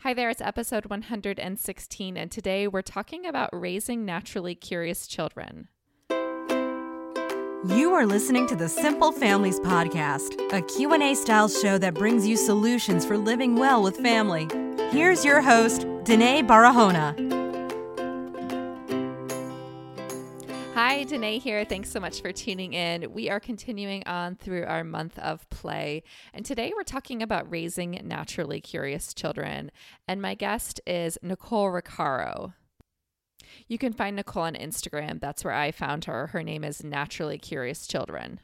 Hi there, it's episode 116, and today we're talking about raising naturally curious children. You are listening to the Simple Families podcast, a Q&A style show that brings you solutions for living well with family. Here's your host, Denaye Barahona. Hi, Denaye here. Thanks so much for tuning in. We are continuing on through our month of play, and today we're talking about raising naturally curious children. And my guest is Nicole Riccaro. You can find Nicole on Instagram. That's where I found her. Her name is Naturally Curious Children.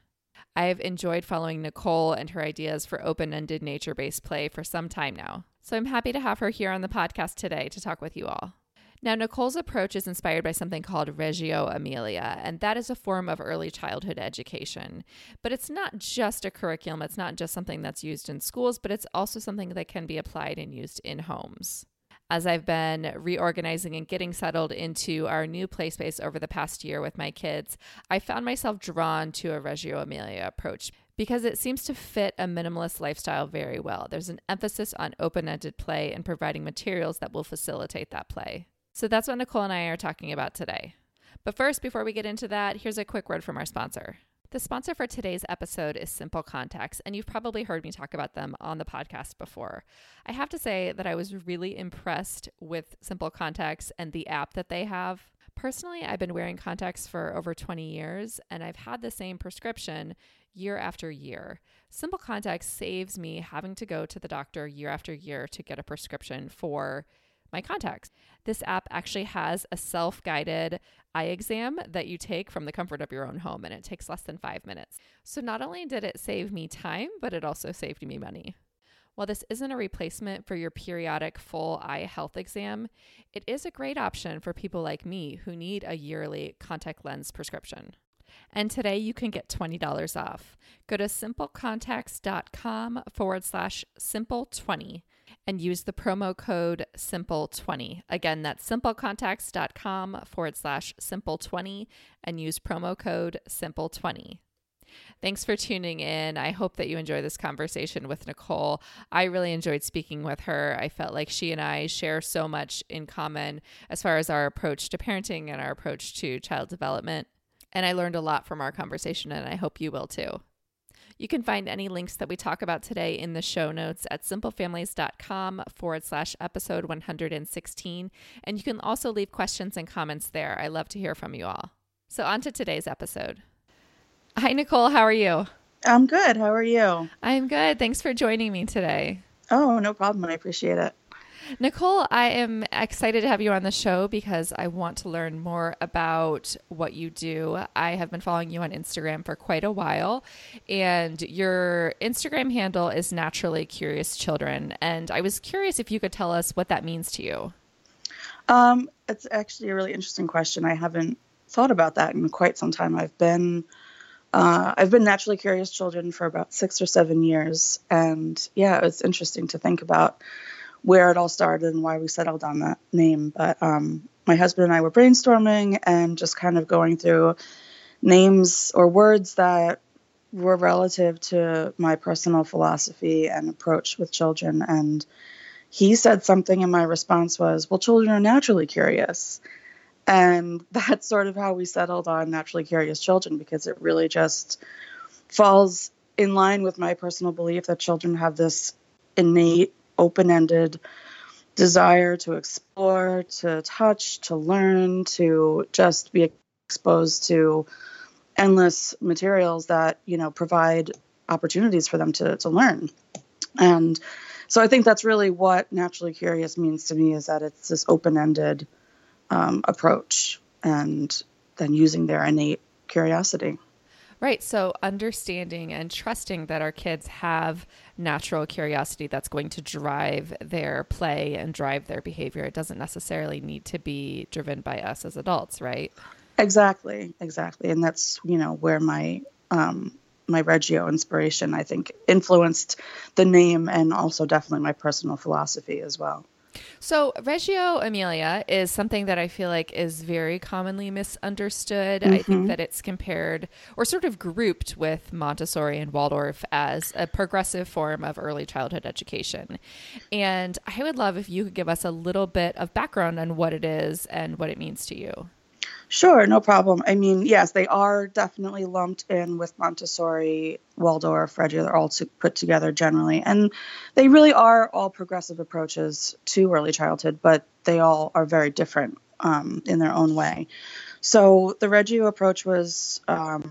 I've enjoyed following Nicole and her ideas for open ended nature based play for some time now. So I'm happy to have her here on the podcast today to talk with you all. Now, Nicole's approach is inspired by something called Reggio Emilia, and that is a form of early childhood education. But it's not just a curriculum, it's not just something that's used in schools, but it's also something that can be applied and used in homes. As I've been reorganizing and getting settled into our new play space over the past year with my kids, I found myself drawn to a Reggio Emilia approach because it seems to fit a minimalist lifestyle very well. There's an emphasis on open ended play and providing materials that will facilitate that play. So that's what Nicole and I are talking about today. But first, before we get into that, here's a quick word from our sponsor. The sponsor for today's episode is Simple Contacts, and you've probably heard me talk about them on the podcast before. I have to say that I was really impressed with Simple Contacts and the app that they have. Personally, I've been wearing contacts for over 20 years, and I've had the same prescription year after year. Simple Contacts saves me having to go to the doctor year after year to get a prescription for my contacts. This app actually has a self guided eye exam that you take from the comfort of your own home, and it takes less than five minutes. So, not only did it save me time, but it also saved me money. While this isn't a replacement for your periodic full eye health exam, it is a great option for people like me who need a yearly contact lens prescription. And today you can get $20 off. Go to simplecontacts.com forward slash simple20 and use the promo code SIMPLE20. Again, that's simplecontacts.com forward slash SIMPLE20 and use promo code SIMPLE20. Thanks for tuning in. I hope that you enjoy this conversation with Nicole. I really enjoyed speaking with her. I felt like she and I share so much in common as far as our approach to parenting and our approach to child development. And I learned a lot from our conversation, and I hope you will too. You can find any links that we talk about today in the show notes at simplefamilies.com forward slash episode 116. And you can also leave questions and comments there. I love to hear from you all. So, on to today's episode. Hi, Nicole. How are you? I'm good. How are you? I'm good. Thanks for joining me today. Oh, no problem. I appreciate it. Nicole, I am excited to have you on the show because I want to learn more about what you do. I have been following you on Instagram for quite a while, and your Instagram handle is Naturally Curious Children. And I was curious if you could tell us what that means to you. Um, it's actually a really interesting question. I haven't thought about that in quite some time. I've been uh, I've been naturally curious children for about six or seven years, and yeah, it was interesting to think about where it all started and why we settled on that name. But um, my husband and I were brainstorming and just kind of going through names or words that were relative to my personal philosophy and approach with children. And he said something, and my response was, Well, children are naturally curious. And that's sort of how we settled on naturally curious children because it really just falls in line with my personal belief that children have this innate open ended desire to explore, to touch, to learn, to just be exposed to endless materials that, you know, provide opportunities for them to, to learn. And so I think that's really what naturally curious means to me is that it's this open ended um, approach and then using their innate curiosity. Right. So understanding and trusting that our kids have natural curiosity that's going to drive their play and drive their behavior. It doesn't necessarily need to be driven by us as adults, right? Exactly. Exactly. And that's, you know, where my um my Reggio inspiration, I think, influenced the name and also definitely my personal philosophy as well. So, Reggio Emilia is something that I feel like is very commonly misunderstood. Mm-hmm. I think that it's compared or sort of grouped with Montessori and Waldorf as a progressive form of early childhood education. And I would love if you could give us a little bit of background on what it is and what it means to you. Sure, no problem. I mean, yes, they are definitely lumped in with Montessori, Waldorf, Reggio. They're all to, put together generally. And they really are all progressive approaches to early childhood, but they all are very different um, in their own way. So the Reggio approach was um,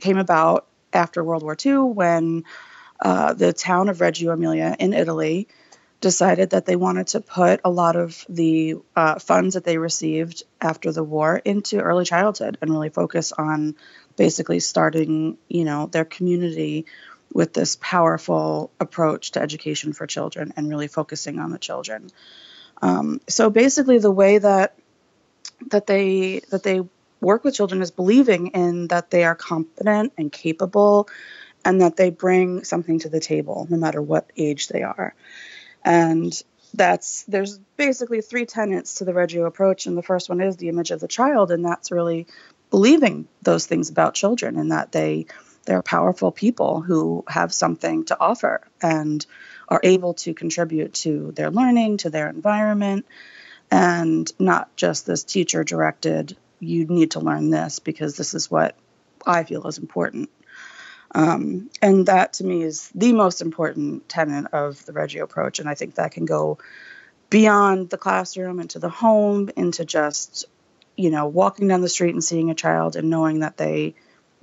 came about after World War II when uh, the town of Reggio Emilia in Italy decided that they wanted to put a lot of the uh, funds that they received after the war into early childhood and really focus on basically starting, you know, their community with this powerful approach to education for children and really focusing on the children. Um, so basically, the way that that they that they work with children is believing in that they are competent and capable, and that they bring something to the table, no matter what age they are. And that's there's basically three tenets to the Reggio approach, and the first one is the image of the child, and that's really believing those things about children and that they they're powerful people who have something to offer and are able to contribute to their learning, to their environment, and not just this teacher directed, you need to learn this because this is what I feel is important. Um, and that to me is the most important tenet of the Reggio approach. And I think that can go beyond the classroom into the home, into just, you know, walking down the street and seeing a child and knowing that they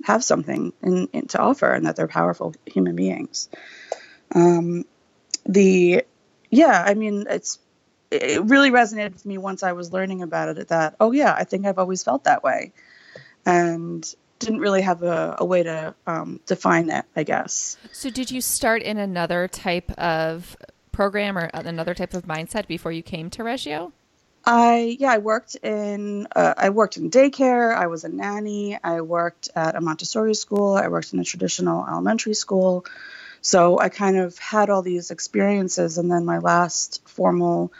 have something in, in, to offer and that they're powerful human beings. Um, the, yeah, I mean, it's, it really resonated with me once I was learning about it that, oh, yeah, I think I've always felt that way. And didn't really have a, a way to um, define it, I guess. So, did you start in another type of program or another type of mindset before you came to Reggio? I yeah, I worked in uh, I worked in daycare. I was a nanny. I worked at a Montessori school. I worked in a traditional elementary school. So I kind of had all these experiences, and then my last formal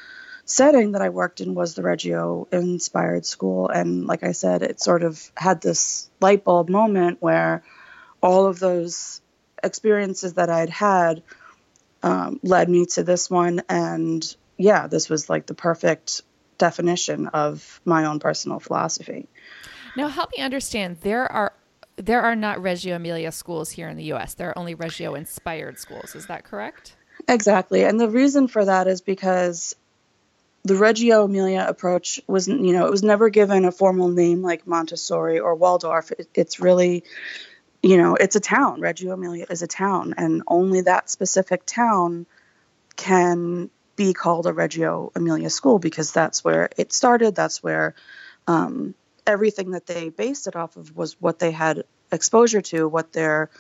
setting that I worked in was the Reggio inspired school. And like I said, it sort of had this light bulb moment where all of those experiences that I'd had um, led me to this one. And yeah, this was like the perfect definition of my own personal philosophy. Now, help me understand. There are there are not Reggio Emilia schools here in the U.S. There are only Reggio inspired schools. Is that correct? Exactly, and the reason for that is because the Reggio Emilia approach was, you know, it was never given a formal name like Montessori or Waldorf. It, it's really, you know, it's a town. Reggio Emilia is a town, and only that specific town can be called a Reggio Emilia school because that's where it started. That's where um, everything that they based it off of was what they had exposure to, what their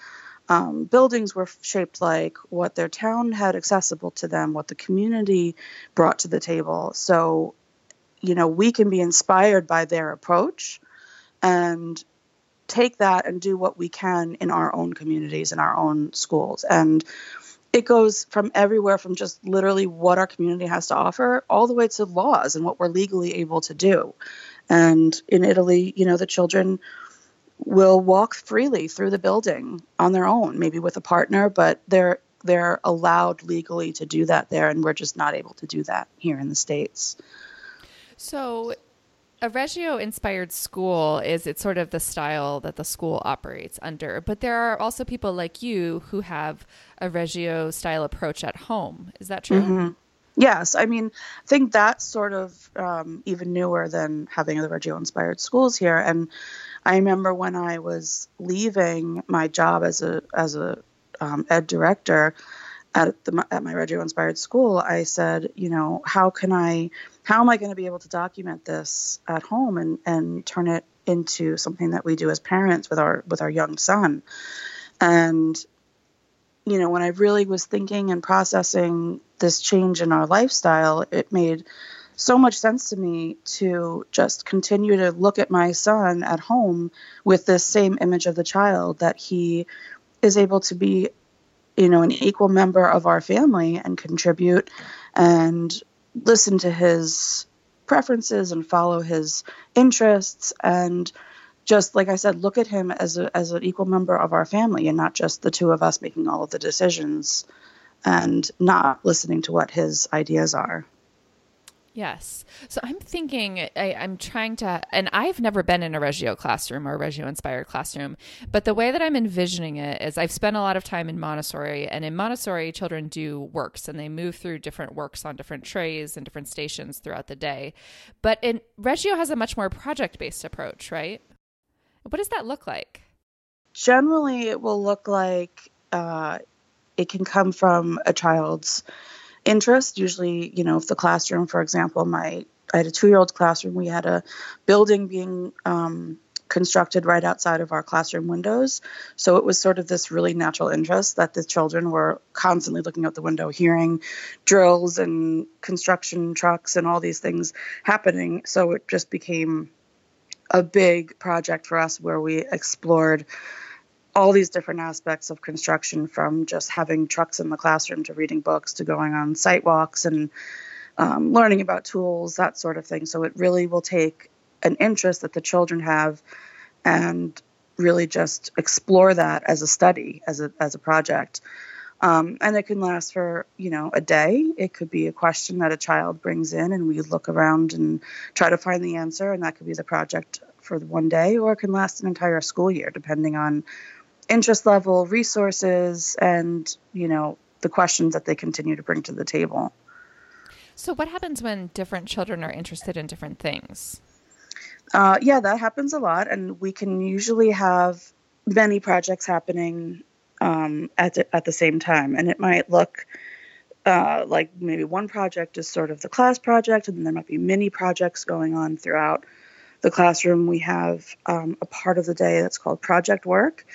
um, buildings were shaped like, what their town had accessible to them, what the community brought to the table. So, you know, we can be inspired by their approach and take that and do what we can in our own communities, in our own schools. And it goes from everywhere from just literally what our community has to offer all the way to laws and what we're legally able to do. And in Italy, you know, the children will walk freely through the building on their own, maybe with a partner, but they're they're allowed legally to do that there, and we're just not able to do that here in the states. So, a Reggio inspired school is it's sort of the style that the school operates under, but there are also people like you who have a Reggio style approach at home. Is that true? Mm-hmm. Yes, I mean, I think that's sort of um, even newer than having the Reggio inspired schools here, and I remember when I was leaving my job as a as a um, ed director at the at my Reggio inspired school, I said, you know, how can I, how am I going to be able to document this at home and and turn it into something that we do as parents with our with our young son, and you know, when I really was thinking and processing this change in our lifestyle, it made so much sense to me to just continue to look at my son at home with this same image of the child that he is able to be you know an equal member of our family and contribute and listen to his preferences and follow his interests and just like I said, look at him as a, as an equal member of our family and not just the two of us making all of the decisions and not listening to what his ideas are. Yes. So I'm thinking, I, am trying to, and I've never been in a Reggio classroom or Reggio inspired classroom, but the way that I'm envisioning it is I've spent a lot of time in Montessori, and in Montessori, children do works and they move through different works on different trays and different stations throughout the day. But in Reggio has a much more project based approach, right? What does that look like? Generally, it will look like uh, it can come from a child's interest. Usually, you know, if the classroom, for example, my I had a two-year-old classroom. We had a building being um, constructed right outside of our classroom windows. So it was sort of this really natural interest that the children were constantly looking out the window, hearing drills and construction trucks and all these things happening. So it just became a big project for us where we explored all these different aspects of construction from just having trucks in the classroom to reading books to going on site walks and um, learning about tools, that sort of thing. So it really will take an interest that the children have and really just explore that as a study, as a, as a project. Um, and it can last for, you know, a day. It could be a question that a child brings in and we look around and try to find the answer. And that could be the project for one day, or it can last an entire school year, depending on interest level, resources, and you know the questions that they continue to bring to the table. So, what happens when different children are interested in different things? Uh, yeah, that happens a lot, and we can usually have many projects happening um, at the, at the same time, and it might look uh, like maybe one project is sort of the class project, and then there might be mini projects going on throughout the classroom. We have um, a part of the day that's called project work,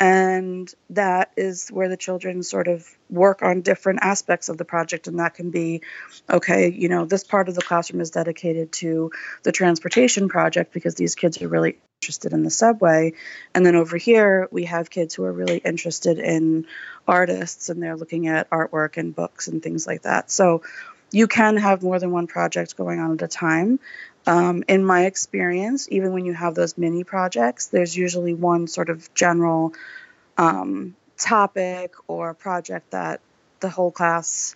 and that is where the children sort of work on different aspects of the project. And that can be okay you know this part of the classroom is dedicated to the transportation project because these kids are really interested in the subway. And then over here we have kids who are really interested in artists and they're looking at artwork and books and things like that. So you can have more than one project going on at a time um, in my experience, even when you have those mini projects, there's usually one sort of general um, topic or project that the whole class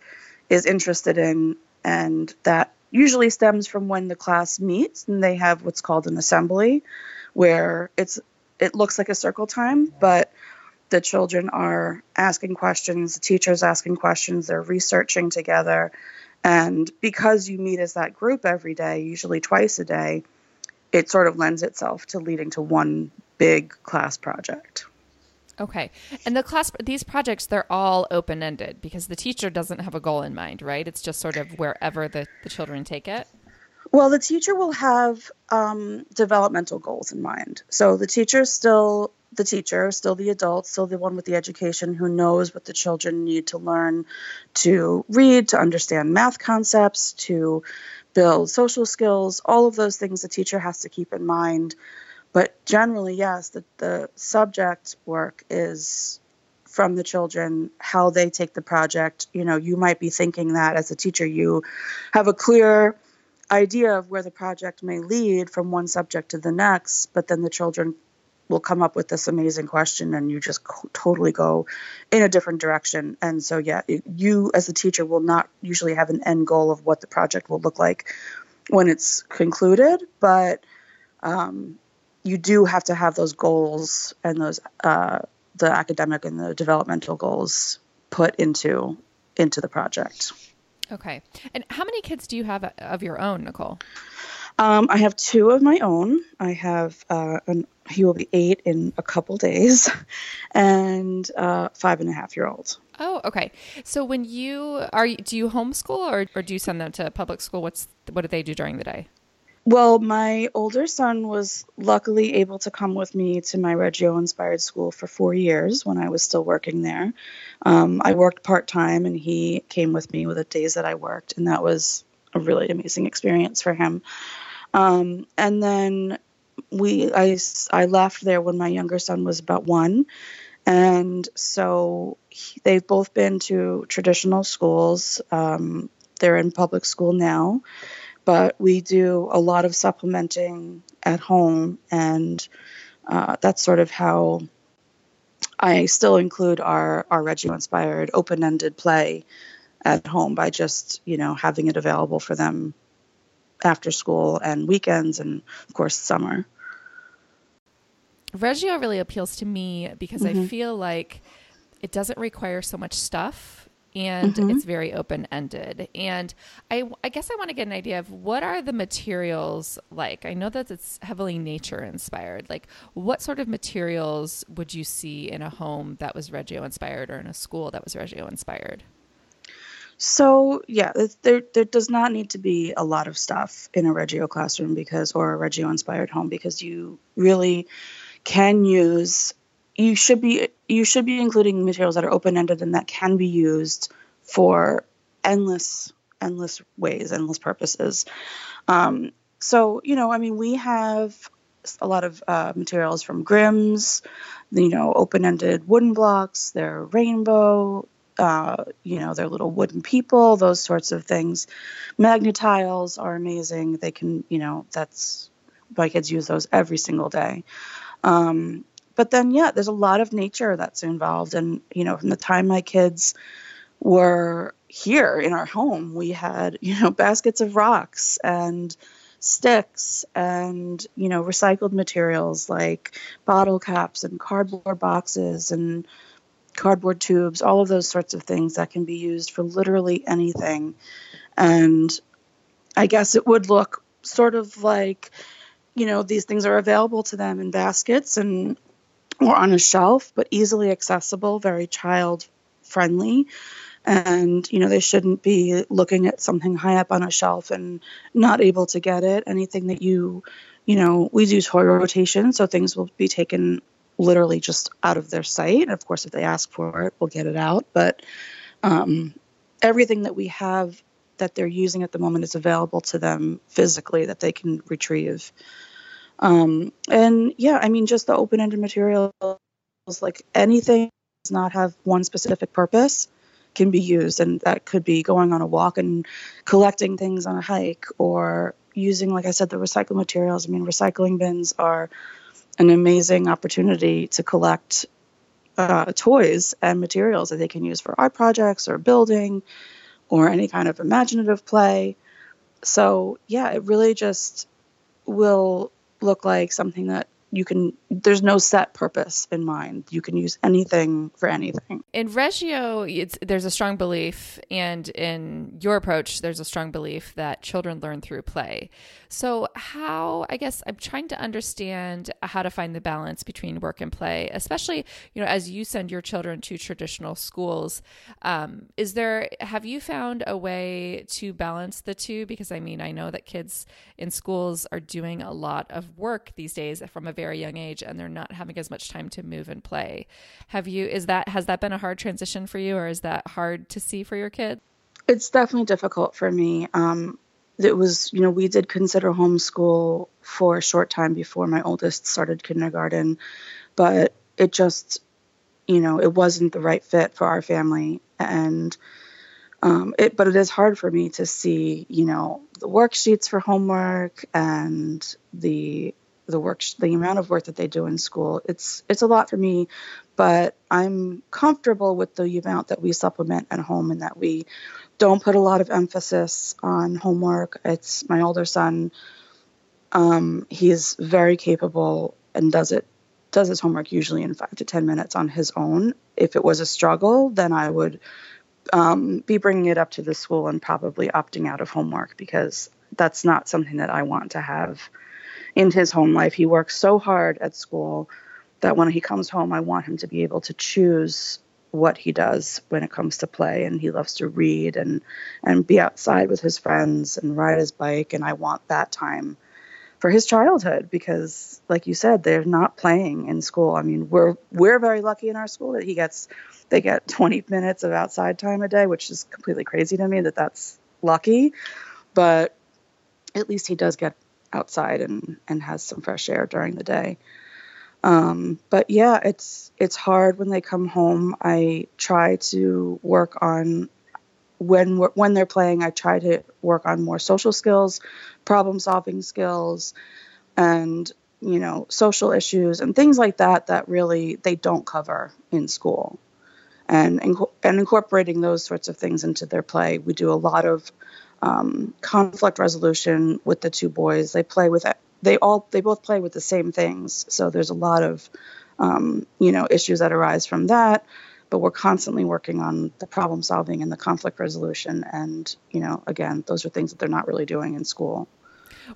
is interested in, and that usually stems from when the class meets and they have what's called an assembly, where it's it looks like a circle time, but the children are asking questions, the teacher's asking questions, they're researching together, and because you meet as that group every day, usually twice a day, it sort of lends itself to leading to one big class project. Okay. And the class, these projects, they're all open ended because the teacher doesn't have a goal in mind, right? It's just sort of wherever the, the children take it. Well, the teacher will have um, developmental goals in mind. So the teacher still the teacher, still the adult, still the one with the education who knows what the children need to learn to read, to understand math concepts, to build social skills, all of those things the teacher has to keep in mind. But generally, yes, the, the subject work is from the children, how they take the project. You know, you might be thinking that as a teacher, you have a clear idea of where the project may lead from one subject to the next, but then the children will come up with this amazing question and you just totally go in a different direction. And so yeah you as a teacher will not usually have an end goal of what the project will look like when it's concluded but um, you do have to have those goals and those uh, the academic and the developmental goals put into into the project. Okay. And how many kids do you have of your own nicole um, I have two of my own. I have uh, an, he will be eight in a couple days, and uh, five and a half year old. Oh, okay. So when you are, do you homeschool or, or do you send them to public school? What's what do they do during the day? Well, my older son was luckily able to come with me to my Reggio inspired school for four years when I was still working there. Um, I worked part time, and he came with me with the days that I worked, and that was a really amazing experience for him. Um, and then we, I, I left there when my younger son was about one. And so he, they've both been to traditional schools. Um, they're in public school now, but we do a lot of supplementing at home, and uh, that's sort of how I still include our our Reggio inspired open ended play at home by just you know having it available for them after school and weekends and of course summer. Reggio really appeals to me because mm-hmm. I feel like it doesn't require so much stuff and mm-hmm. it's very open ended. And I, I guess I want to get an idea of what are the materials like? I know that it's heavily nature inspired. Like, what sort of materials would you see in a home that was Reggio inspired or in a school that was Reggio inspired? So yeah, there there does not need to be a lot of stuff in a Reggio classroom because or a Reggio inspired home because you really can use you should be you should be including materials that are open ended and that can be used for endless endless ways, endless purposes. Um, so you know, I mean, we have a lot of uh, materials from Grimm's, you know, open ended wooden blocks. They're rainbow. Uh, you know, they're little wooden people, those sorts of things. Magna-Tiles are amazing. They can, you know, that's my kids use those every single day. Um, but then, yeah, there's a lot of nature that's involved. And, you know, from the time my kids were here in our home, we had, you know, baskets of rocks and sticks and, you know, recycled materials like bottle caps and cardboard boxes and cardboard tubes, all of those sorts of things that can be used for literally anything. And I guess it would look sort of like, you know, these things are available to them in baskets and or on a shelf, but easily accessible, very child friendly. And, you know, they shouldn't be looking at something high up on a shelf and not able to get it. Anything that you, you know, we do toy rotation, so things will be taken literally just out of their sight. And of course, if they ask for it, we'll get it out. But um, everything that we have that they're using at the moment is available to them physically that they can retrieve. Um, and yeah, I mean, just the open ended materials, like anything does not have one specific purpose can be used. And that could be going on a walk and collecting things on a hike or using, like I said, the recycled materials. I mean, recycling bins are an amazing opportunity to collect uh, toys and materials that they can use for art projects or building or any kind of imaginative play. So, yeah, it really just will look like something that you can there's no set purpose in mind. You can use anything for anything. In reggio it's there's a strong belief and in your approach there's a strong belief that children learn through play. So how i guess i'm trying to understand how to find the balance between work and play especially you know as you send your children to traditional schools. Um, is there have you found a way to balance the two? Because i mean i know that kids in schools are doing a lot of work these days from a very young age and they're not having as much time to move and play. Have you is that has that been a hard transition for you or is that hard to see for your kid? It's definitely difficult for me. Um, it was, you know, we did consider homeschool for a short time before my oldest started kindergarten, but it just, you know, it wasn't the right fit for our family. And um, it, but it is hard for me to see, you know, the worksheets for homework and the the work the amount of work that they do in school. It's it's a lot for me but i'm comfortable with the amount that we supplement at home and that we don't put a lot of emphasis on homework. It's my older son um, he's very capable and does it does his homework usually in five to ten minutes on his own. If it was a struggle then i would um, be bringing it up to the school and probably opting out of homework because that's not something that i want to have in his home life. He works so hard at school that when he comes home, I want him to be able to choose what he does when it comes to play and he loves to read and and be outside with his friends and ride his bike and I want that time for his childhood because like you said they're not playing in school. I mean, we're we're very lucky in our school that he gets they get 20 minutes of outside time a day, which is completely crazy to me that that's lucky, but at least he does get outside and and has some fresh air during the day. Um, but yeah, it's it's hard when they come home. I try to work on when when they're playing, I try to work on more social skills, problem solving skills, and you know social issues and things like that that really they don't cover in school and and incorporating those sorts of things into their play we do a lot of um, conflict resolution with the two boys. They play with they all they both play with the same things. So there's a lot of um, you know issues that arise from that. But we're constantly working on the problem solving and the conflict resolution. And you know again those are things that they're not really doing in school.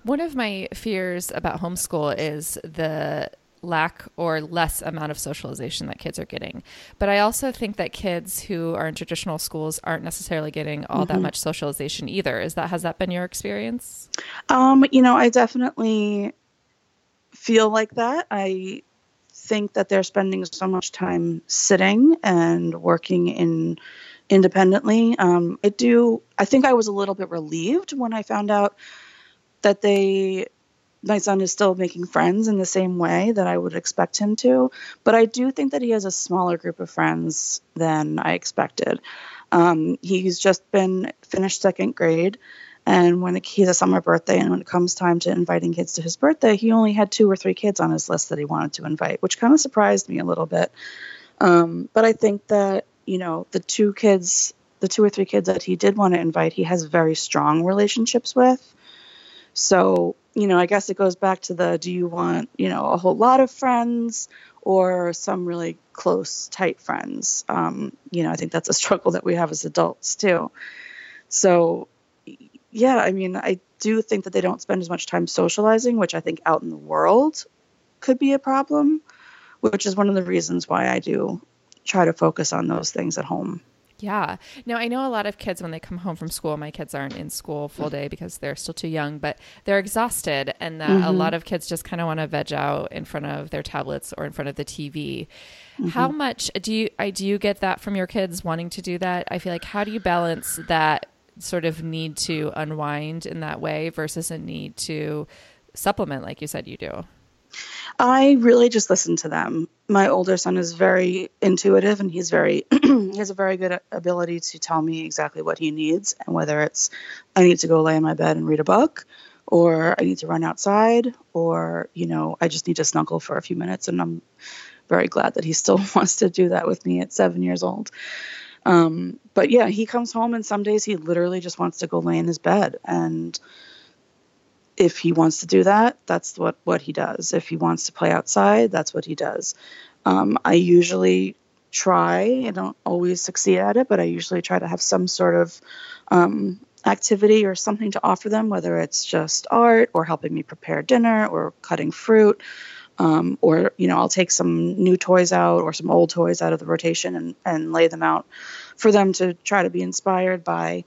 One of my fears about homeschool is the lack or less amount of socialization that kids are getting. But I also think that kids who are in traditional schools aren't necessarily getting all mm-hmm. that much socialization either. Is that has that been your experience? Um, you know, I definitely feel like that. I think that they're spending so much time sitting and working in independently. Um, I do. I think I was a little bit relieved when I found out that they my son is still making friends in the same way that I would expect him to, but I do think that he has a smaller group of friends than I expected. Um, he's just been finished second grade, and when it, he's a summer birthday, and when it comes time to inviting kids to his birthday, he only had two or three kids on his list that he wanted to invite, which kind of surprised me a little bit. Um, but I think that you know the two kids, the two or three kids that he did want to invite, he has very strong relationships with. So, you know, I guess it goes back to the do you want, you know, a whole lot of friends or some really close, tight friends? Um, you know, I think that's a struggle that we have as adults too. So, yeah, I mean, I do think that they don't spend as much time socializing, which I think out in the world could be a problem, which is one of the reasons why I do try to focus on those things at home. Yeah. Now, I know a lot of kids when they come home from school, my kids aren't in school full day because they're still too young, but they're exhausted. And mm-hmm. a lot of kids just kind of want to veg out in front of their tablets or in front of the TV. Mm-hmm. How much do you, I, do you get that from your kids wanting to do that? I feel like, how do you balance that sort of need to unwind in that way versus a need to supplement, like you said you do? I really just listen to them. My older son is very intuitive and he's very he has a very good ability to tell me exactly what he needs and whether it's I need to go lay in my bed and read a book or I need to run outside or you know I just need to snuggle for a few minutes and I'm very glad that he still wants to do that with me at 7 years old. Um, but yeah, he comes home and some days he literally just wants to go lay in his bed and if he wants to do that, that's what, what he does. If he wants to play outside, that's what he does. Um, I usually try, I don't always succeed at it, but I usually try to have some sort of um, activity or something to offer them, whether it's just art or helping me prepare dinner or cutting fruit. Um, or you know I'll take some new toys out or some old toys out of the rotation and, and lay them out for them to try to be inspired by.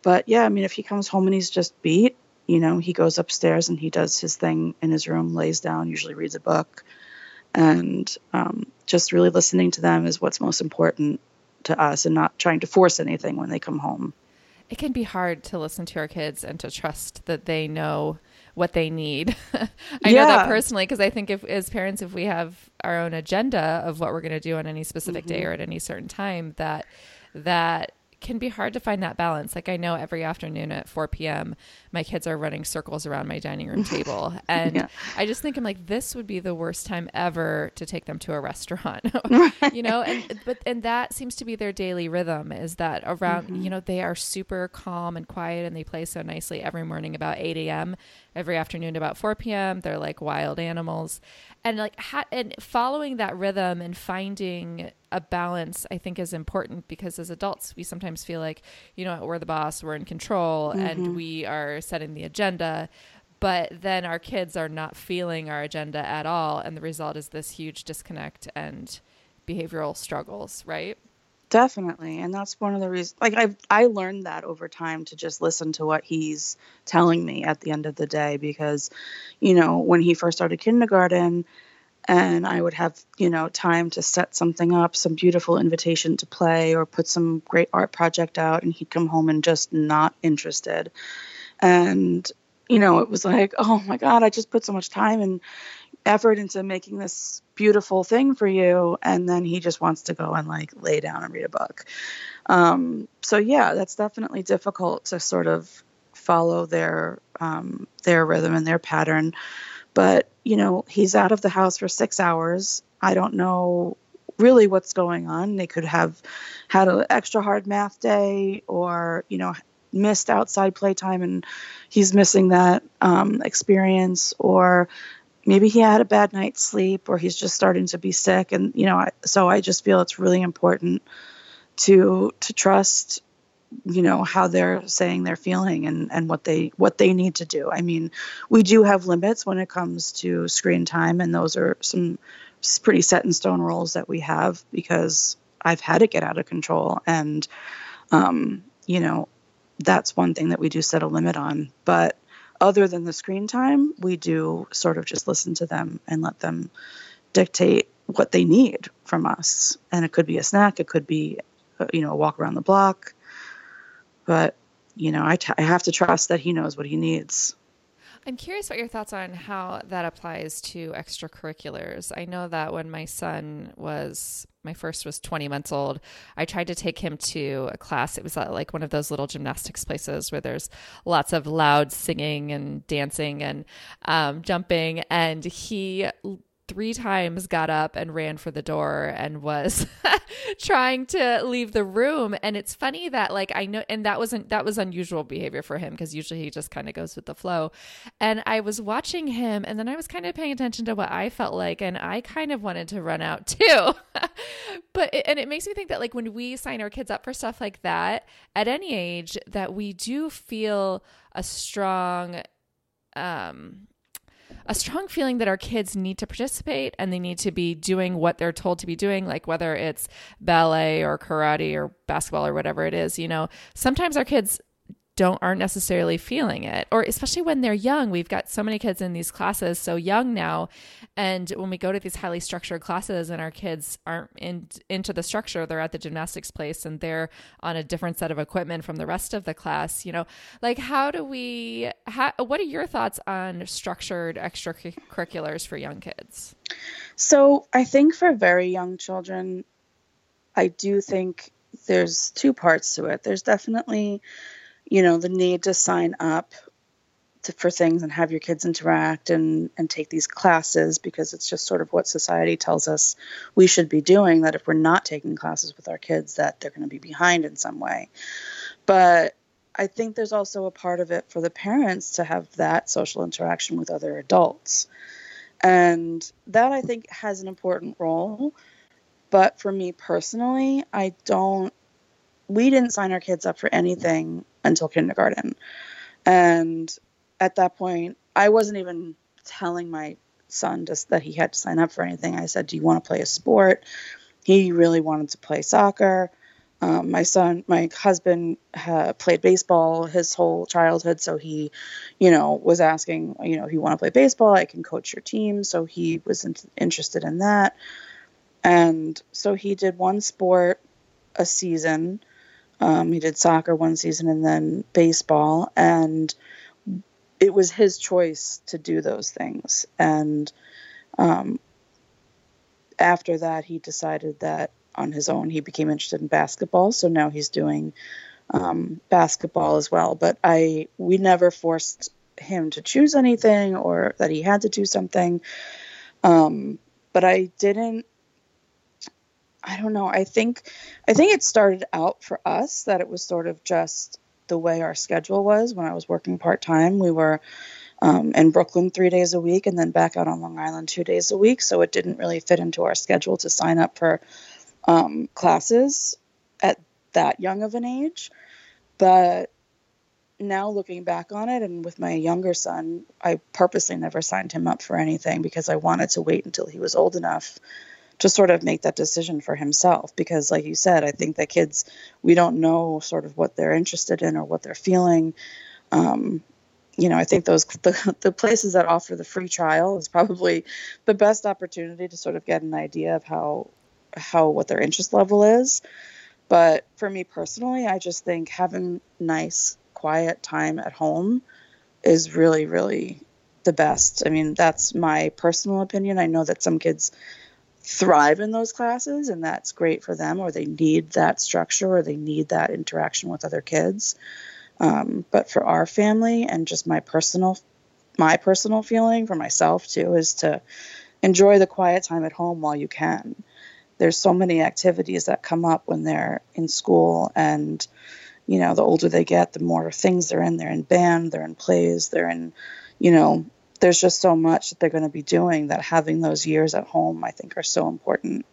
But yeah, I mean, if he comes home and he's just beat, you know, he goes upstairs and he does his thing in his room, lays down, usually reads a book. And um, just really listening to them is what's most important to us and not trying to force anything when they come home. It can be hard to listen to our kids and to trust that they know what they need. I yeah. know that personally because I think if as parents if we have our own agenda of what we're going to do on any specific mm-hmm. day or at any certain time that that can be hard to find that balance. Like I know every afternoon at 4 p.m., my kids are running circles around my dining room table, and yeah. I just think I'm like, this would be the worst time ever to take them to a restaurant, you know. And but and that seems to be their daily rhythm is that around, mm-hmm. you know, they are super calm and quiet, and they play so nicely every morning about 8 a.m. Every afternoon about 4 p.m. They're like wild animals, and like ha- and following that rhythm and finding a balance i think is important because as adults we sometimes feel like you know we're the boss we're in control mm-hmm. and we are setting the agenda but then our kids are not feeling our agenda at all and the result is this huge disconnect and behavioral struggles right definitely and that's one of the reasons like i i learned that over time to just listen to what he's telling me at the end of the day because you know when he first started kindergarten and I would have, you know, time to set something up, some beautiful invitation to play or put some great art project out and he'd come home and just not interested. And you know, it was like, "Oh my god, I just put so much time and effort into making this beautiful thing for you." And then he just wants to go and like lay down and read a book. Um, so yeah, that's definitely difficult to sort of follow their um, their rhythm and their pattern. But you know, he's out of the house for six hours. I don't know really what's going on. They could have had an extra hard math day, or you know, missed outside playtime and he's missing that um, experience, or maybe he had a bad night's sleep, or he's just starting to be sick. And you know, I, so I just feel it's really important to to trust you know how they're saying they're feeling and and what they what they need to do. I mean we do have limits when it comes to screen time and those are some pretty set in stone rules that we have because i've had it get out of control. And um, you know that's one thing that we do set a limit on. But other than the screen time we do sort of just listen to them and let them dictate what they need from us. And it could be a snack it could be uh, you know a walk around the block but you know I, t- I have to trust that he knows what he needs I'm curious what your thoughts on how that applies to extracurriculars. I know that when my son was my first was 20 months old, I tried to take him to a class. It was like one of those little gymnastics places where there's lots of loud singing and dancing and um, jumping. And he three times got up and ran for the door and was trying to leave the room. And it's funny that like i know and that wasn't that was unusual behavior for him because usually he just kind of goes with the flow. And i was watching him and then i was kind of paying attention to what i felt like and i kind of wanted to run out too. But it, and it makes me think that like when we sign our kids up for stuff like that at any age that we do feel a strong um a strong feeling that our kids need to participate and they need to be doing what they're told to be doing, like whether it's ballet or karate or basketball or whatever it is. You know, sometimes our kids don't aren't necessarily feeling it. Or especially when they're young we've got so many kids in these classes so young now. And when we go to these highly structured classes and our kids aren't in, into the structure they're at the gymnastics place and they're on a different set of equipment from the rest of the class you know like how do we how, what are your thoughts on structured extracurriculars for young kids? So i think for very young children i do think there's two parts to it. There's definitely you know, the need to sign up to, for things and have your kids interact and, and take these classes because it's just sort of what society tells us we should be doing. That if we're not taking classes with our kids, that they're going to be behind in some way. But I think there's also a part of it for the parents to have that social interaction with other adults. And that I think has an important role. But for me personally, I don't, we didn't sign our kids up for anything until kindergarten. And at that point, I wasn't even telling my son just that he had to sign up for anything. I said, Do you want to play a sport? He really wanted to play soccer. Um, my son, my husband uh, played baseball his whole childhood, so he, you know, was asking, you know, if you want to play baseball, I can coach your team. So he was in- interested in that, and so he did one sport a season, um, he did soccer one season and then baseball, and it was his choice to do those things. And um, after that, he decided that on his own he became interested in basketball. So now he's doing um, basketball as well. But I we never forced him to choose anything or that he had to do something. Um, but I didn't I don't know. I think I think it started out for us that it was sort of just the way our schedule was when I was working part time. We were um, in Brooklyn three days a week and then back out on Long Island two days a week. So it didn't really fit into our schedule to sign up for um, classes at that young of an age. But now looking back on it and with my younger son, I purposely never signed him up for anything because I wanted to wait until he was old enough to sort of make that decision for himself because like you said i think that kids we don't know sort of what they're interested in or what they're feeling. Um, you know i think those the, the places that offer the free trial is probably the best opportunity to sort of get an idea of how how what their interest level is. But for me personally i just think having nice quiet time at home is really really the best. I mean that's my personal opinion. I know that some kids thrive in those classes and that's great for them or they need that structure or they need that interaction with other kids. Um, but for our family and just my personal my personal feeling for myself too is to enjoy the quiet time at home while you can. There's so many activities that come up when they're in school and you know the older they get the more things they're in they're in band they're in plays they're in you know there's just so much that they're going to be doing that having those years at home i think are so important.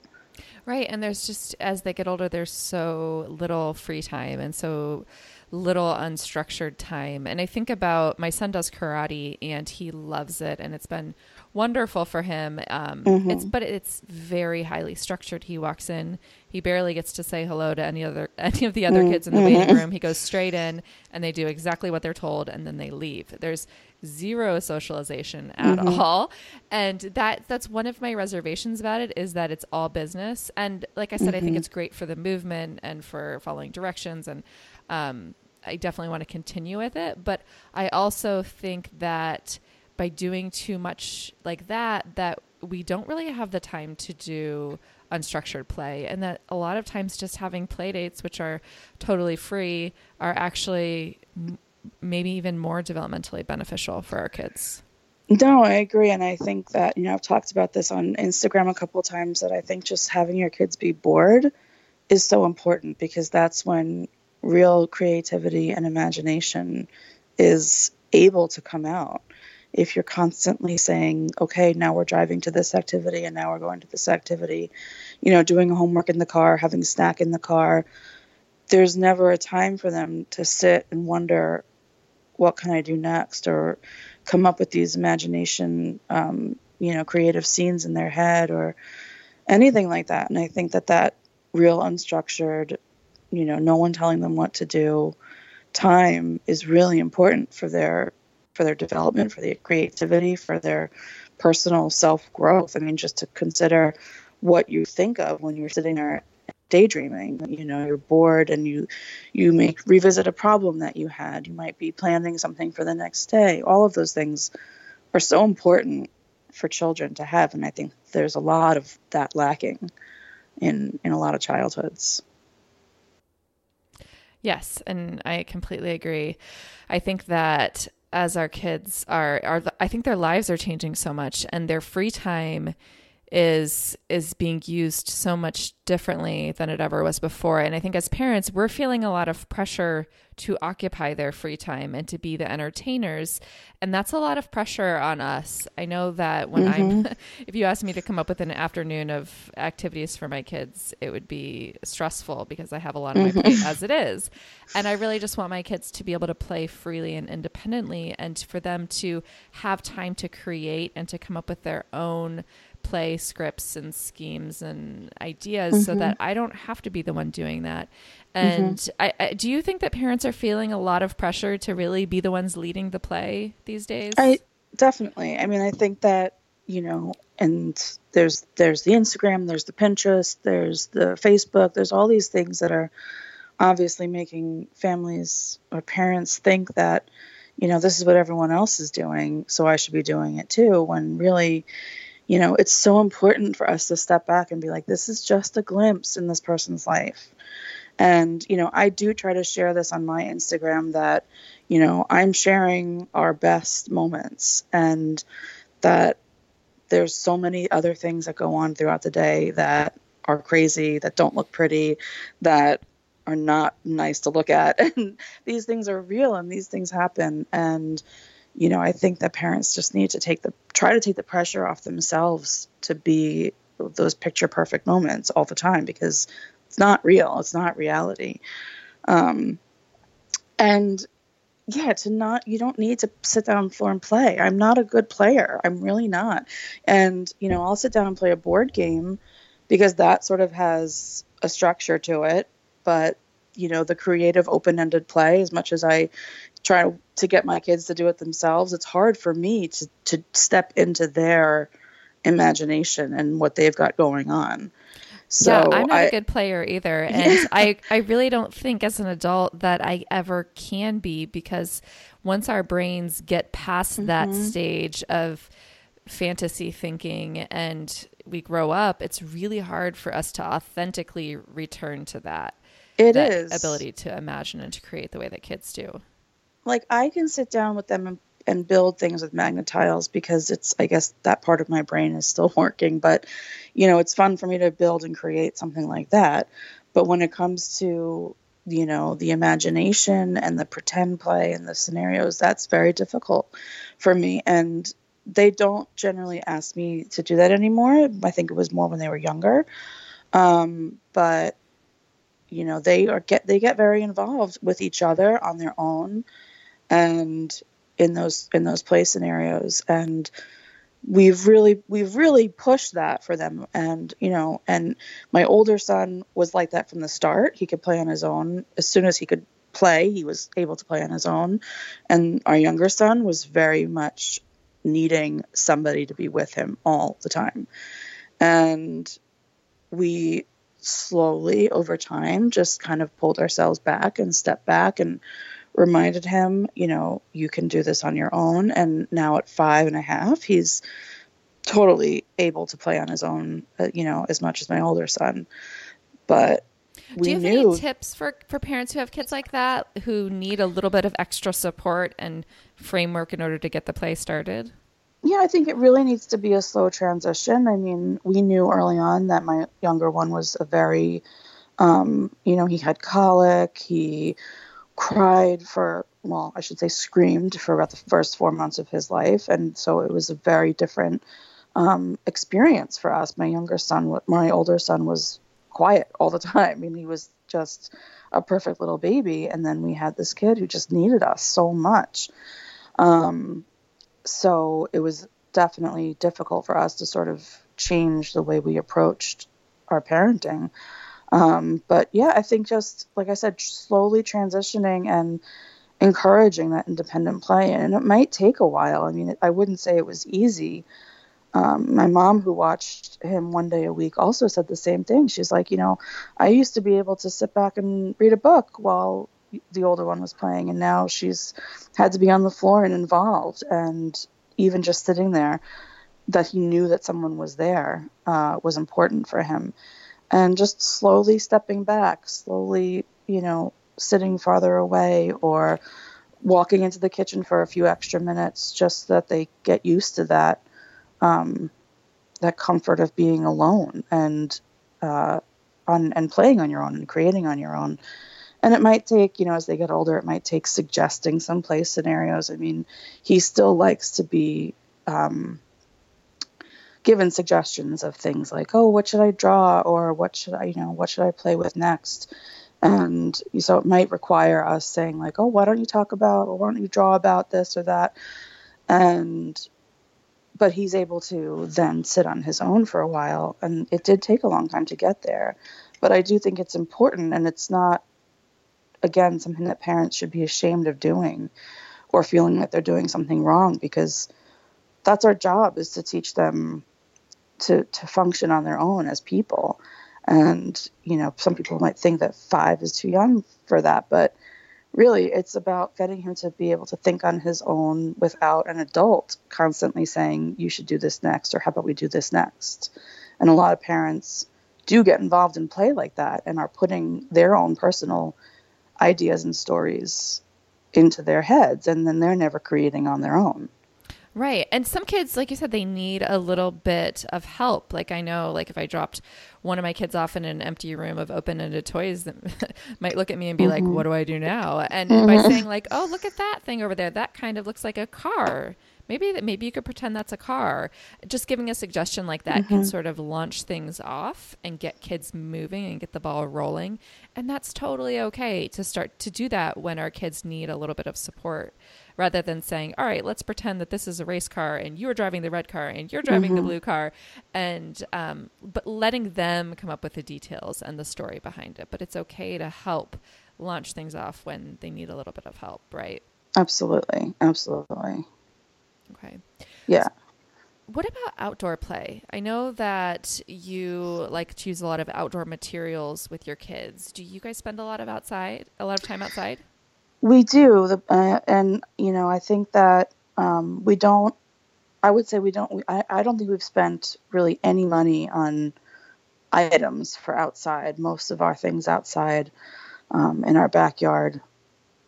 Right and there's just as they get older there's so little free time and so little unstructured time. And i think about my son does karate and he loves it and it's been wonderful for him. Um, mm-hmm. It's but it's very highly structured. He walks in, he barely gets to say hello to any other any of the other mm-hmm. kids in the waiting mm-hmm. room. He goes straight in, and they do exactly what they're told, and then they leave. There's zero socialization at mm-hmm. all, and that that's one of my reservations about it is that it's all business. And like I said, I think mm-hmm. it's great for the movement and for following directions and. Um, I definitely want to continue with it, but I also think that by doing too much like that that we don't really have the time to do unstructured play. And that a lot of times just having play dates which are totally free are actually m- maybe even more developmentally beneficial for our kids. No i agree. And i think that you know i've talked about this on instagram a couple times that i think just having your kids be bored is so important because that's when real creativity and imagination is able to come out if you're constantly saying, okay, now we're driving to this activity and now we're going to this activity, you know, doing homework in the car, having a snack in the car, there's never a time for them to sit and wonder, what can I do next? Or come up with these imagination, um, you know, creative scenes in their head or anything like that. And I think that that real unstructured, you know, no one telling them what to do time is really important for their for their development, for their creativity, for their personal self growth. I mean, just to consider what you think of when you're sitting there daydreaming you know you're bored and you you may revisit a problem that you had. You might be planning something for the next day. All of those things are so important for children to have and i think there's a lot of that lacking in in a lot of childhoods. Yes and i completely agree. I think that as our kids are are I think their lives are changing so much and their free time is is being used so much differently than it ever was before and i think as parents we're feeling a lot of pressure to occupy their free time and to be the entertainers and that's a lot of pressure on us i know that when mm-hmm. i'm if you asked me to come up with an afternoon of activities for my kids it would be stressful because i have a lot on mm-hmm. my plate as it is and i really just want my kids to be able to play freely and independently and for them to have time to create and to come up with their own play scripts and schemes and ideas mm-hmm. so that I don't have to be the one doing that. And mm-hmm. I, I, do you think that parents are feeling a lot of pressure to really be the ones leading the play these days? I definitely. I mean, I think that you know, and there's there's the Instagram, there's the Pinterest, there's the Facebook, there's all these things that are obviously making families or parents think that you know this is what everyone else is doing, so I should be doing it too. When really you know, it's so important for us to step back and be like, this is just a glimpse in this person's life. And, you know, I do try to share this on my Instagram that, you know, I'm sharing our best moments and that there's so many other things that go on throughout the day that are crazy, that don't look pretty, that are not nice to look at. And these things are real and these things happen. And, you know, I think that parents just need to take the try to take the pressure off themselves to be those picture perfect moments all the time because it's not real. It's not reality. Um, and yeah, to not you don't need to sit down on the floor and play. I'm not a good player. I'm really not. And you know, I'll sit down and play a board game because that sort of has a structure to it. But you know, the creative open-ended play, as much as I try to get my kids to do it themselves, it's hard for me to to step into their imagination and what they've got going on. So yeah, I'm not I, a good player either, and yeah. I I really don't think as an adult that I ever can be because once our brains get past mm-hmm. that stage of fantasy thinking and we grow up, it's really hard for us to authentically return to that. It is. ability to imagine and to create the way that kids do. Like I can sit down with them and, and build things with tiles because it's I guess that part of my brain is still working, but you know, it's fun for me to build and create something like that. But when it comes to you know the imagination and the pretend play and the scenarios that's very difficult for me. And they don't generally ask me to do that anymore. I think it was more when they were younger. Um, but you know they are get they get very involved with each other on their own and in those in those play scenarios. And we've really we've really pushed that for them. And you know and my older son was like that from the start. He could play on his own. As soon as he could play he was able to play on his own. And our younger son was very much needing somebody to be with him all the time. And we slowly over time just kind of pulled ourselves back and stepped back and reminded him, you know, you can do this on your own. And now at five and a half, he's totally able to play on his own, uh, you know, as much as my older son. But do you have knew, any tips for for parents who have kids like that who need a little bit of extra support and framework in order to get the play started? Yeah, I think it really needs to be a slow transition. I mean, we knew early on that my younger one was a very, um, you know, he had colic. He cried for, well, I should say screamed for about the first four months of his life. And so it was a very different um, experience for us. My younger son, my older son was quiet all the time. I mean, he was just a perfect little baby. And then we had this kid who just needed us so much. Um, so it was definitely difficult for us to sort of change the way we approached our parenting. Um, but yeah, I think just like I said, slowly transitioning and encouraging that independent play, and it might take a while. I mean, I wouldn't say it was easy. Um, my mom, who watched him one day a week, also said the same thing. She's like, you know, I used to be able to sit back and read a book while the older one was playing, and now she's had to be on the floor and involved. And even just sitting there, that he knew that someone was there uh, was important for him. And just slowly stepping back, slowly, you know, sitting farther away or walking into the kitchen for a few extra minutes, just that they get used to that. Um, that comfort of being alone and uh, on and playing on your own and creating on your own and it might take you know as they get older it might take suggesting some play scenarios. I mean he still likes to be um, given suggestions of things like oh what should i draw? or what should i you know what should i play with next? And so it might require us saying like oh why don't you talk about or why don't you draw about this or that? And but he's able to then sit on his own for a while and it did take a long time to get there. But i do think it's important and it's not again something that parents should be ashamed of doing or feeling that they're doing something wrong because that's our job is to teach them to to function on their own as people. And you know some people might think that 5 is too young for that but really it's about getting him to be able to think on his own without an adult constantly saying you should do this next or how about we do this next? And a lot of parents do get involved in play like that and are putting their own personal ideas and stories into their heads and then they're never creating on their own. Right. And some kids, like you said, they need a little bit of help. Like I know, like if I dropped one of my kids off in an empty room of open-ended toys, that might look at me and be mm-hmm. like, "What do I do now?" And mm-hmm. by saying like, "Oh, look at that thing over there. That kind of looks like a car." Maybe that maybe you could pretend that's a car. Just giving a suggestion like that mm-hmm. can sort of launch things off and get kids moving and get the ball rolling. And that's totally okay to start to do that when our kids need a little bit of support rather than saying all right let's pretend that this is a race car and you're driving the red car and you're driving mm-hmm. the blue car. And um, but letting them come up with the details and the story behind it. But it's okay to help launch things off when they need a little bit of help right? Absolutely. Absolutely Okay. Yeah. What about outdoor play? I know that you like to use a lot of outdoor materials with your kids. Do you guys spend a lot of outside, a lot of time outside? We do, the, uh, and you know, I think that um, we don't I would say we don't. I, I don't think we've spent really any money on items for outside. Most of our things outside um, in our backyard,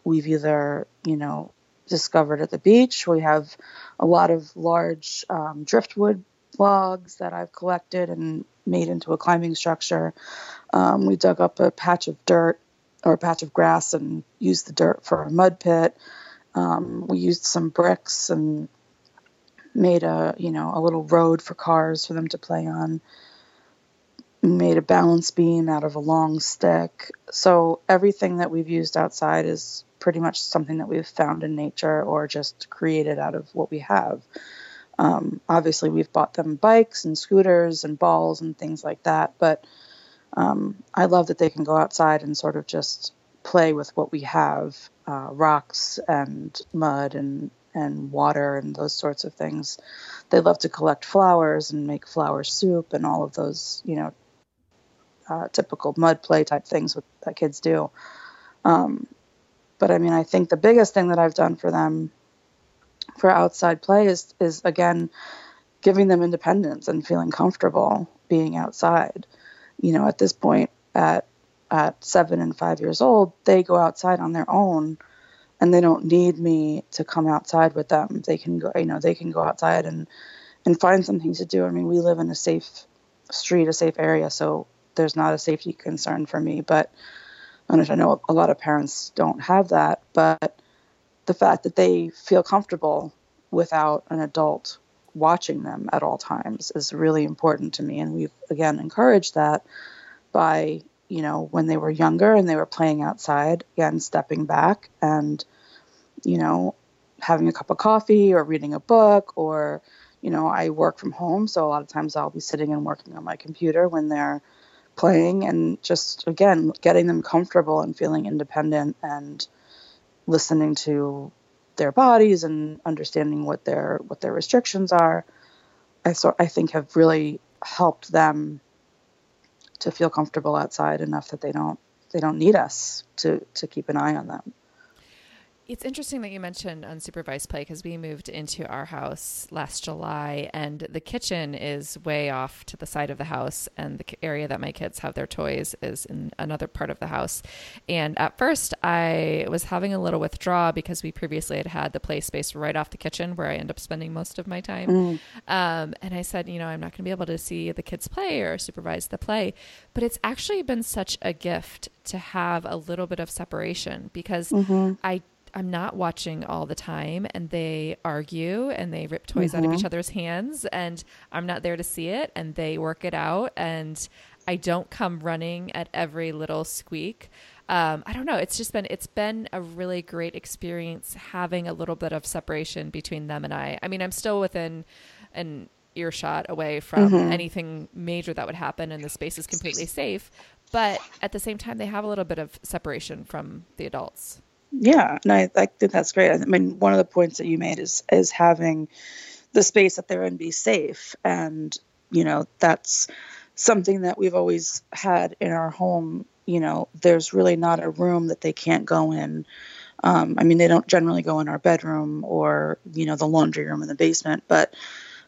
we've either you know discovered at the beach. We have a lot of large um, driftwood logs that I've collected and made into a climbing structure. Um, we dug up a patch of dirt or a patch of grass and used the dirt for a mud pit. Um, we used some bricks and made a you know a little road for cars for them to play on. Made a balance beam out of a long stick. So everything that we've used outside is pretty much something that we've found in nature or just created out of what we have. Um, obviously, we've bought them bikes and scooters and balls and things like that, but um, I love that they can go outside and sort of just play with what we have uh, rocks and mud and, and water and those sorts of things. They love to collect flowers and make flower soup and all of those, you know, uh, typical mud play type things with, that kids do. Um, but I mean, I think the biggest thing that I've done for them for outside play is is again giving them independence and feeling comfortable being outside. You know, at this point at at 7 and 5 years old, they go outside on their own and they don't need me to come outside with them. They can go, you know, they can go outside and and find something to do. I mean, we live in a safe street, a safe area, so there's not a safety concern for me, but I know a lot of parents don't have that, but the fact that they feel comfortable without an adult watching them at all times is really important to me. And we've again encouraged that by, you know, when they were younger and they were playing outside, again, stepping back and, you know, having a cup of coffee or reading a book or, you know, I work from home. So a lot of times I'll be sitting and working on my computer when they're playing and just again getting them comfortable and feeling independent and listening to their bodies and understanding what their what their restrictions are i so i think have really helped them to feel comfortable outside enough that they don't they don't need us to to keep an eye on them it's interesting that you mentioned unsupervised play because we moved into our house last July, and the kitchen is way off to the side of the house, and the area that my kids have their toys is in another part of the house. And at first, I was having a little withdrawal because we previously had had the play space right off the kitchen where I end up spending most of my time. Mm. Um, and I said, you know, I'm not going to be able to see the kids play or supervise the play, but it's actually been such a gift to have a little bit of separation because mm-hmm. I I'm not watching all the time and they argue and they rip toys mm-hmm. out of each mm-hmm. other's hands and I'm not there to see it and they work it out and I don't come running at every little squeak. Um, I don't know. It's just been it's been a really great experience having a little bit of separation between them and I. I mean, I'm still within an earshot away from mm-hmm. anything major that would happen, and the space is completely safe. But at the same time, they have a little bit of separation from the adults. Yeah, and I, I think that's great. I mean, one of the points that you made is is having the space that they're in be safe, and you know that's something that we've always had in our home. You know, there's really not a room that they can't go in. Um, I mean, they don't generally go in our bedroom or you know the laundry room in the basement, but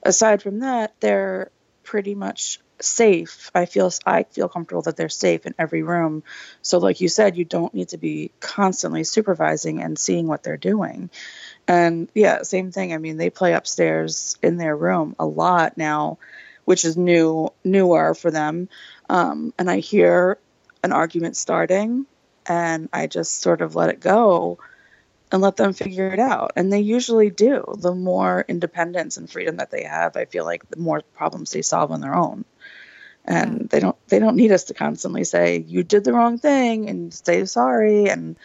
aside from that, they're pretty much safe. I feel I feel comfortable that they're safe in every room. So like you said, you don't need to be constantly supervising and seeing what they're doing. And yeah, same thing. I mean, they play upstairs in their room a lot now, which is new newer for them. Um, and I hear an argument starting and I just sort of let it go and let them figure it out. And they usually do. The more independence and freedom that they have, I feel like the more problems they solve on their own and they don't they don't need us to constantly say you did the wrong thing and say sorry. And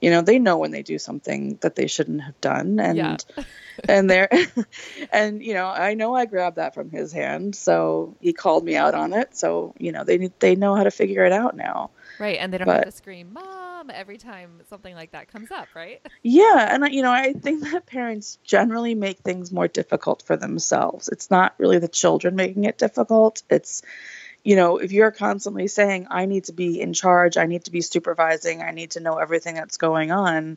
you know they know when they do something that they shouldn't have done. And yeah. and they're and you know i know i grabbed that from his hand. So he called me out on it. So you know they they know how to figure it out now. Right. And they don't but, have to scream mom every time something like that comes up right? Yeah. And you know i think that parents generally make things more difficult for themselves. It's not really the children making it difficult. It's you know, if you're constantly saying, I need to be in charge, I need to be supervising, I need to know everything that's going on,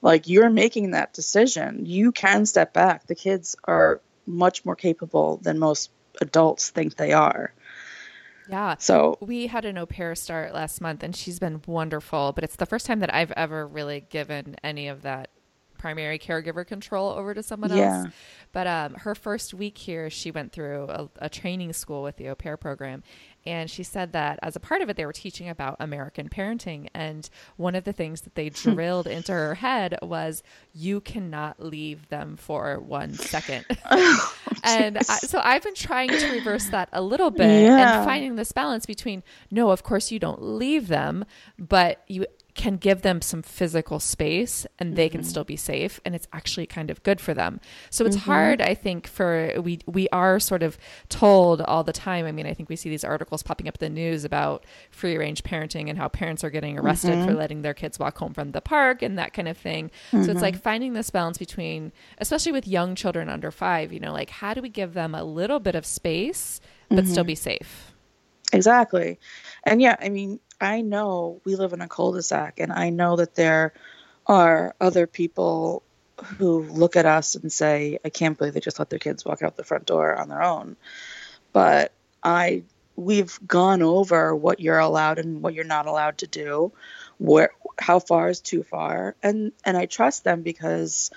like you're making that decision. You can step back. The kids are much more capable than most adults think they are. Yeah. So we had an au pair start last month and she's been wonderful, but it's the first time that I've ever really given any of that primary caregiver control over to someone Yeah. else. But um, her first week here, she went through a, a training school with the au pair program. And she said that as a part of it, they were teaching about American parenting. And one of the things that they drilled into her head was, you cannot leave them for one second. and I, so I've been trying to reverse that a little bit Yeah. and finding this balance between, no, of course you don't leave them, but you can give them some physical space and they can mm-hmm. still be safe and it's actually kind of good for them. So it's mm-hmm. hard I think for we we are sort of told all the time. I mean, I think we see these articles popping up in the news about free range parenting and how parents are getting arrested for mm-hmm. letting their kids walk home from the park and that kind of thing. So it's like finding this balance between especially with young children under 5, you know, like how do we give them a little bit of space but still be safe? Exactly. And yeah, I mean, I know we live in a cul-de-sac and I know that there are other people who look at us and say, I can't believe they just let their kids walk out the front door on their own. But I we've gone over what you're allowed and what you're not allowed to do, where how far is too far. And and I trust them because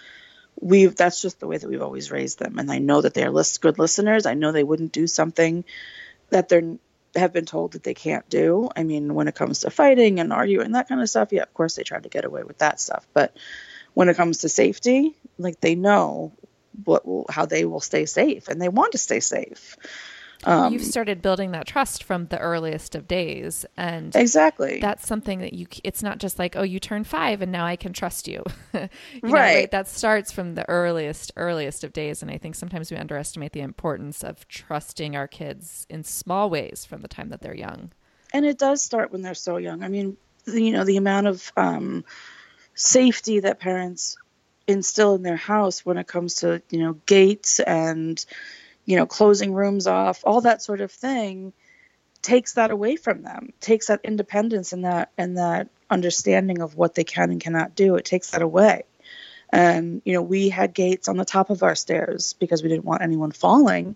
we've that's just the way that we've always raised them. And I know that they're list, good listeners. I know they wouldn't do something that they're have been told that they can't do. I mean, when it comes to fighting and arguing that kind of stuff, yeah, of course they try to get away with that stuff. But when it comes to safety, like they know what will, how they will stay safe, and they want to stay safe. Um, You've started building that trust from the earliest of days and exactly. that's something that you it's not just like oh you turn 5 and now I can trust you. you know, Right. that starts from the earliest earliest of days and I think sometimes we underestimate the importance of trusting our kids in small ways from the time that they're young. and it does start when they're so young. I mean, the- you know, the amount of um, safety that parents instill in their house when it comes to you know gates and you know closing rooms off, all that sort of thing, takes that away from them. Takes that independence and that and that understanding of what they can and cannot do. It takes that away. And you know, we had gates on the top of our stairs because we didn't want anyone falling.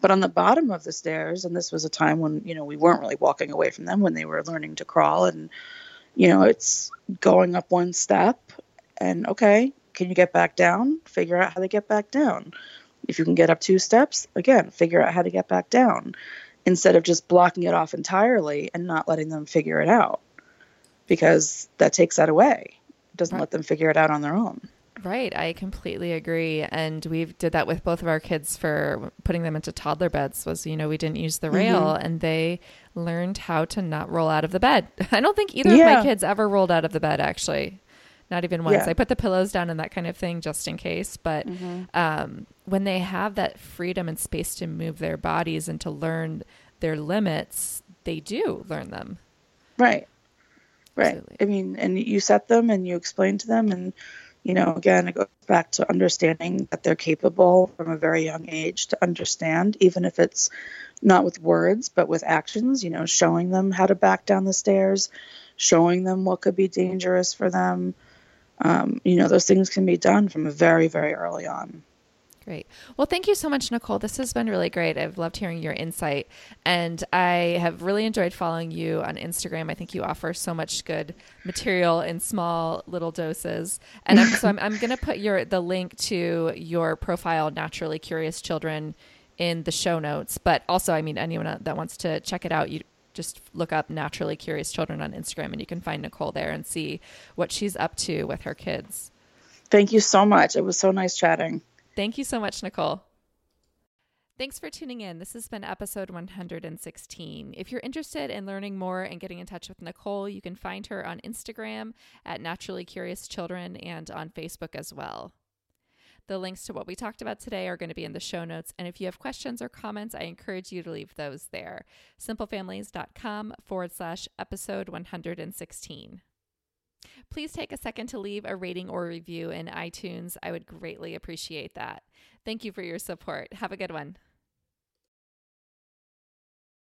But on the bottom of the stairs, and this was a time when, you know, we weren't really walking away from them when they were learning to crawl. And, you know, it's going up one step and, okay, can you get back down? Figure out how to get back down. If you can get up two steps, again, figure out how to get back down instead of just blocking it off entirely and not letting them figure it out because that takes that away. It doesn't Right. let them figure it out on their own. Right, I completely agree, and we did that with both of our kids for putting them into toddler beds. Was you know we didn't use the mm-hmm. rail, and they learned how to not roll out of the bed. I don't think either of my kids ever rolled out of the bed actually, not even once. Yeah. I put the pillows down and that kind of thing just in case. But um, when they have that freedom and space to move their bodies and to learn their limits, they do learn them. Right. Right. Absolutely. I mean, and you set them and you explain to them, and, you know, again, it goes back to understanding that they're capable from a very young age to understand, even if it's not with words, but with actions, you know, showing them how to back down the stairs, showing them what could be dangerous for them. Um, you know, those things can be done from a very, very early on. Great. Well, thank you so much, Nicole. This has been really great. I've loved hearing your insight. And I have really enjoyed following you on Instagram. I think you offer so much good material in small little doses. And I'm, so I'm, I'm going to put your the link to your profile, Naturally Curious Children, in the show notes. But also, I mean, anyone that wants to check it out, you just look up Naturally Curious Children on Instagram and you can find Nicole there and see what she's up to with her kids. Thank you so much. It was so nice chatting. Thank you so much, Nicole. Thanks for tuning in. This has been episode 116. If you're interested in learning more and getting in touch with Nicole, you can find her on Instagram at Naturally Curious Children and on Facebook as well. The links to what we talked about today are going to be in the show notes. And if you have questions or comments, I encourage you to leave those there. Simplefamilies.com forward slash episode 116. Please take a second to leave a rating or review in iTunes. I would greatly appreciate that. Thank you for your support. Have a good one.